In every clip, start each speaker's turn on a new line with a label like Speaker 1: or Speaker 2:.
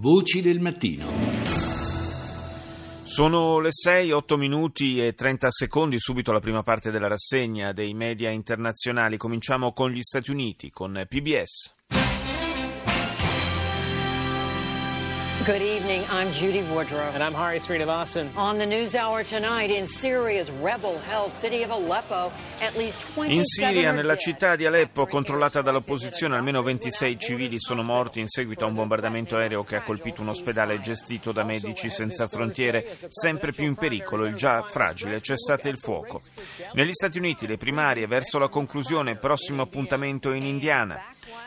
Speaker 1: Voci del mattino.
Speaker 2: Sono le 6, 8 minuti e 30 secondi, subito la prima parte della rassegna dei media internazionali. Cominciamo con gli Stati Uniti, con PBS.
Speaker 3: Good evening. I'm Judy Woodruff.
Speaker 4: And I'm Hari Srinivasan.
Speaker 3: On the news hour tonight, in Syria's rebel-held city of Aleppo, at least 27
Speaker 2: In Siria, nella città di Aleppo, controllata dall'opposizione, almeno 26 civili sono morti in seguito a un bombardamento aereo che ha colpito un ospedale gestito da Medici Senza Frontiere, sempre più in pericolo il già fragile cessate il fuoco. Negli Stati Uniti le primarie verso la conclusione, prossimo appuntamento in Indiana.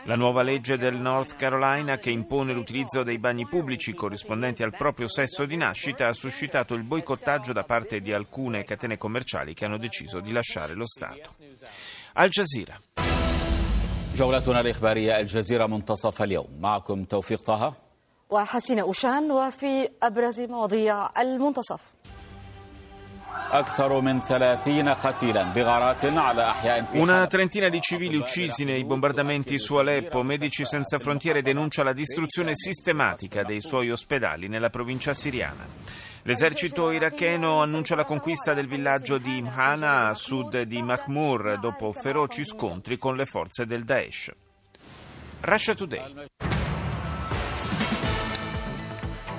Speaker 2: La nuova legge del North Carolina che impone l'utilizzo dei bagni pubblici corrispondenti al proprio sesso di nascita ha suscitato il boicottaggio da parte di alcune catene commerciali che hanno deciso di lasciare lo Stato. Al Jazeera.
Speaker 5: جولتنا الإخبارية الجزيرة منتصف اليوم معكم توفيق طه
Speaker 6: وحسين أوشان وفي أبرز مواضيع المنتصف
Speaker 2: una trentina di civili uccisi nei bombardamenti su Aleppo. Medici Senza Frontiere denuncia la distruzione sistematica dei suoi ospedali nella provincia siriana. L'esercito iracheno annuncia la conquista del villaggio di Imhana a sud di Mahmur dopo feroci scontri con le forze del Daesh. Russia Today.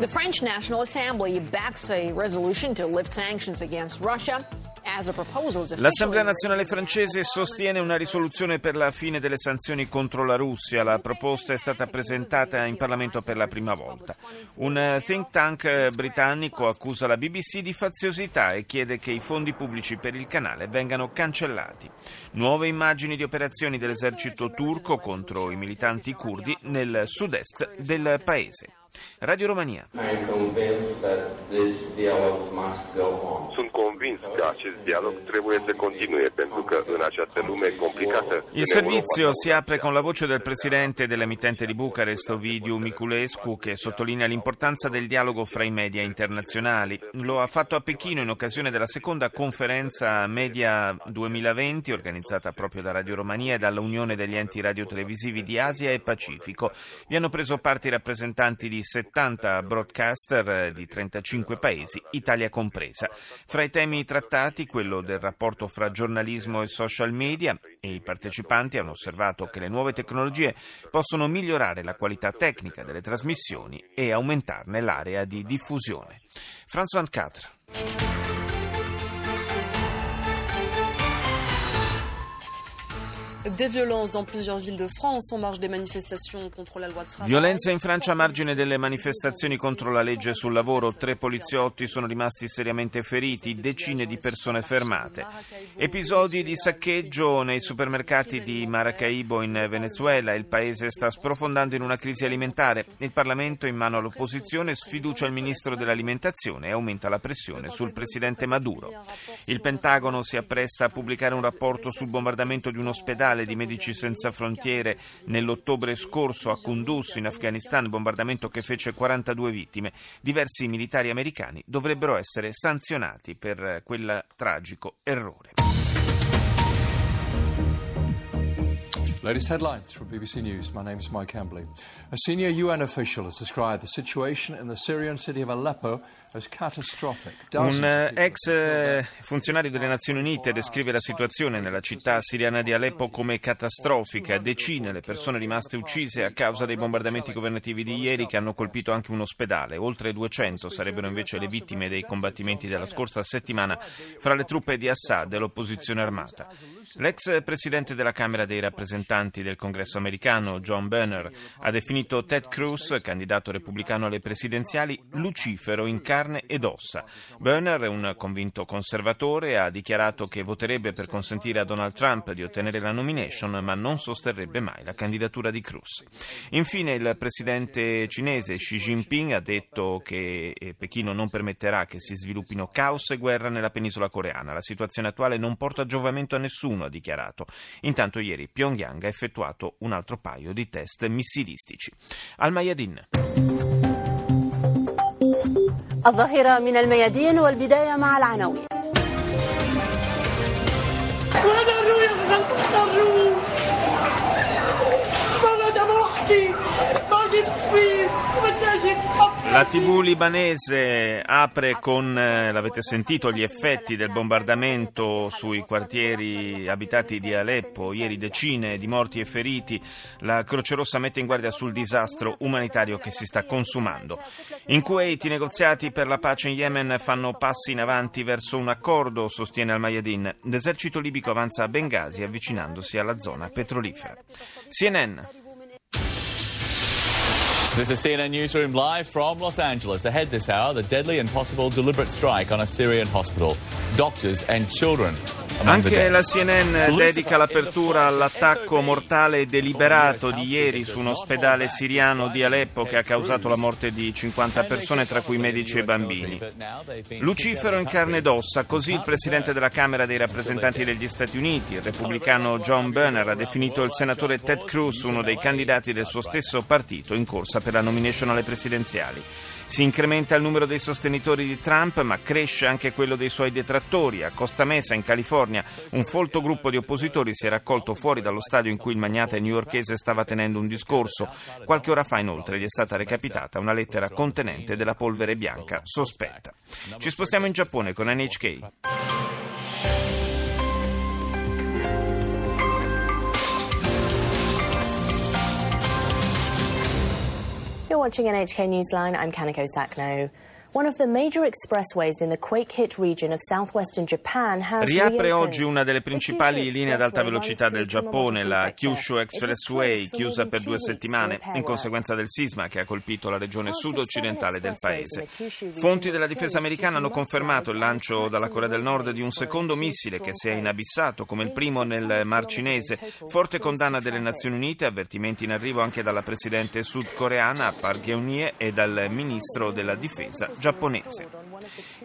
Speaker 7: The French National Assembly backs a resolution to lift sanctions against Russia
Speaker 2: L'Assemblea nazionale francese sostiene una risoluzione per la fine delle sanzioni contro la Russia. La proposta è stata presentata in Parlamento per la prima volta. Un eh, think tank eh, britannico accusa la BBC di faziosità e chiede che i fondi pubblici per il canale vengano cancellati. Nuove immagini di operazioni dell'esercito turco contro i militanti curdi nel sud-est del paese. Radio Romania.
Speaker 8: Sunt convins că acest dialog trebuie să continue, pentru că în această lume complicată...
Speaker 2: Il servizio si apre con la voce del presidente dell'emittente di Bucarest, Ovidiu Miculescu, che sottolinea l'importanza del dialogo fra i media internazionali. Lo ha fatto a Pechino in occasione della seconda conferenza Media 2020, organizzata proprio da Radio Romania e dalla Unione degli enti radiotelevisivi di Asia e Pacifico. Vi hanno preso parte i rappresentanti di 70 broadcaster eh, di 35 paesi, Italia compresa. Fra i temi trattati quello del rapporto fra giornalismo e social media e i partecipanti hanno osservato che le nuove tecnologie possono migliorare la qualità tecnica delle trasmissioni e aumentarne l'area di diffusione. François 24.
Speaker 9: Des violences dans plusieurs villes de France en marge des manifestations contre la loi travail.
Speaker 2: Violenza in Francia a margine delle manifestazioni contro la legge sul lavoro. Tre poliziotti sono rimasti seriamente feriti, decine di persone fermate. Episodi di saccheggio nei supermercati di Maracaibo in Venezuela. Il paese sta sprofondando in una crisi alimentare. Il Parlamento, in mano all'opposizione, sfiducia il ministro dell'alimentazione e aumenta la pressione sul presidente Maduro. Il Pentagono si appresta a pubblicare un rapporto sul bombardamento di un ospedale di Medici Senza Frontiere nell'ottobre scorso a Kunduz in Afghanistan, bombardamento che fece 42 vittime. Diversi militari americani dovrebbero essere sanzionati per quel tragico errore.
Speaker 10: Latest headlines from BBC News. My name is Mike Hambley. A senior UN official has described the situation in the Syrian city of Aleppo as catastrophic.
Speaker 2: Un eh, ex eh, funzionario delle Nazioni Unite descrive la situazione nella città siriana di Aleppo come catastrofica. Decine le persone rimaste uccise a causa dei bombardamenti governativi di ieri che hanno colpito anche un ospedale. Oltre 200 sarebbero invece le vittime dei combattimenti della scorsa settimana fra le truppe di Assad e l'opposizione armata. L'ex presidente della Camera dei rappresentanti del Congresso americano, John Boehner, ha definito Ted Cruz, candidato repubblicano alle presidenziali, lucifero in carne ed ossa. Boehner un convinto conservatore, ha dichiarato che voterebbe per consentire a Donald Trump di ottenere la nomination, ma non sosterrebbe mai la candidatura di Cruz. Infine, il presidente cinese Xi Jinping ha detto che eh, Pechino non permetterà che si sviluppino caos e guerra nella penisola coreana. La situazione attuale non porta giovamento a nessuno, ha dichiarato. Intanto ieri Pyongyang ha effettuato un altro paio di test missilistici. Al Mayadin.
Speaker 6: الظاهرة من الميادين والبداية مع العناوين
Speaker 11: ضروا يا
Speaker 2: La TV libanese apre con, eh, l'avete sentito, gli effetti del bombardamento sui quartieri abitati di Aleppo. Ieri decine di morti e feriti. La Croce Rossa mette in guardia sul disastro umanitario che si sta consumando. In Kuwait i negoziati per la pace in Yemen fanno passi in avanti verso un accordo, sostiene Al-Mayadin. L'esercito libico avanza a Benghazi avvicinandosi alla zona petrolifera. CNN.
Speaker 1: This is CNN Newsroom live from Los Angeles. Ahead this hour, the deadly and possible deliberate strike on a Syrian hospital. Doctors and children
Speaker 2: anche la CNN dedica l'apertura all'attacco mortale deliberato di ieri su un ospedale siriano di Aleppo che ha causato la morte di 50 persone, tra cui medici e bambini. Lucifero in carne ed ossa, così il presidente della Camera dei rappresentanti degli Stati Uniti, il repubblicano John Boehner, ha definito il senatore Ted Cruz uno dei candidati del suo stesso partito in corsa per la nomination alle presidenziali. Si incrementa il numero dei sostenitori di Trump, ma cresce anche quello dei suoi detrattori. A Costa Mesa, in California, un folto gruppo di oppositori si è raccolto fuori dallo stadio in cui il magnate newyorkese stava tenendo un discorso. Qualche ora fa, inoltre, gli è stata recapitata una lettera contenente della polvere bianca sospetta. Ci spostiamo in Giappone con NHK.
Speaker 4: You're watching NHK Newsline. I'm Kanako Sakno.
Speaker 2: Riapre oggi una delle principali linee ad alta velocità del Giappone, la Kyushu Expressway, chiusa per due settimane in conseguenza del sisma che ha colpito la regione sud-occidentale del paese. Fonti della difesa americana hanno confermato il lancio dalla Corea del Nord di un secondo missile che si è inabissato come il primo nel Mar Cinese. Forte condanna delle Nazioni Unite, avvertimenti in arrivo anche dalla presidente sudcoreana Park Geun-hye e dal ministro della difesa giapponese.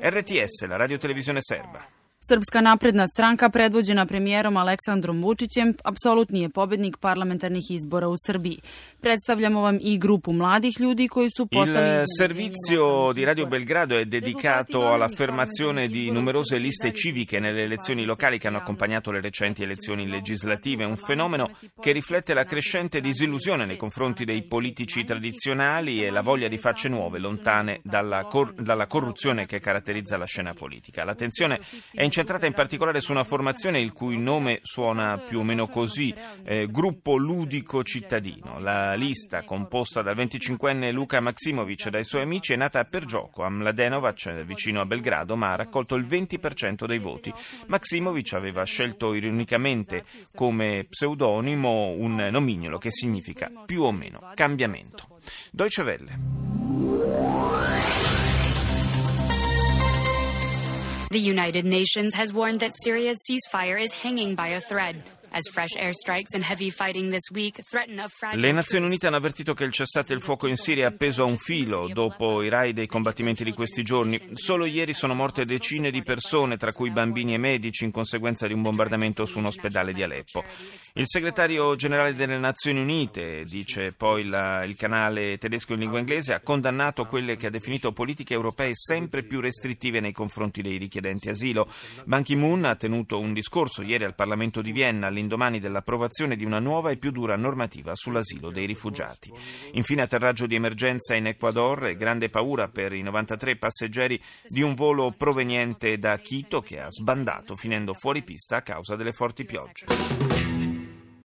Speaker 2: RTS, la radiotelevisione serba.
Speaker 11: Srpska napredna stranka predvođena premijerom Aleksandrom Vučićem apsolutni je pobednik parlamentarnih izbora u Srbiji. Predstavljamo vam i grupu mladih ljudi koji su postali...
Speaker 2: Il servizio di Radio Belgrado è dedicato all'affermazione di numerose liste civiche nelle elezioni locali che hanno accompagnato le recenti elezioni legislative, un fenomeno che riflette la crescente disillusione nei confronti dei politici tradizionali e la voglia di facce nuove lontane dalla, cor- dalla corruzione che caratterizza la scena politica. L'attenzione è incentrata in particolare su una formazione il cui nome suona più o meno così, eh, Gruppo Ludico Cittadino. La lista, composta dal 25enne Luca Maksimovic e dai suoi amici, è nata per gioco a Mladenovac, vicino a Belgrado, ma ha raccolto il 20% dei voti. Maksimovic aveva scelto ironicamente come pseudonimo un nomignolo che significa più o meno cambiamento. Deutsche Welle.
Speaker 12: The United Nations has warned that Syria's ceasefire is hanging by a thread.
Speaker 2: Le Nazioni Unite hanno avvertito che il cessate il fuoco in Siria è appeso a un filo dopo i raid e i combattimenti di questi giorni. Solo ieri sono morte decine di persone, tra cui bambini e medici, in conseguenza di un bombardamento su un ospedale di Aleppo. Il segretario generale delle Nazioni Unite, dice poi la, il canale tedesco in lingua inglese, ha condannato quelle che ha definito politiche europee sempre più restrittive nei confronti dei richiedenti asilo. Ban Ki-moon ha tenuto un discorso ieri al Parlamento di Vienna all'indomani dell'approvazione di una nuova e più dura normativa sull'asilo dei rifugiati. Infine atterraggio di emergenza in Ecuador e grande paura per i 93 passeggeri di un volo proveniente da Quito che ha sbandato finendo fuori pista a causa delle forti piogge.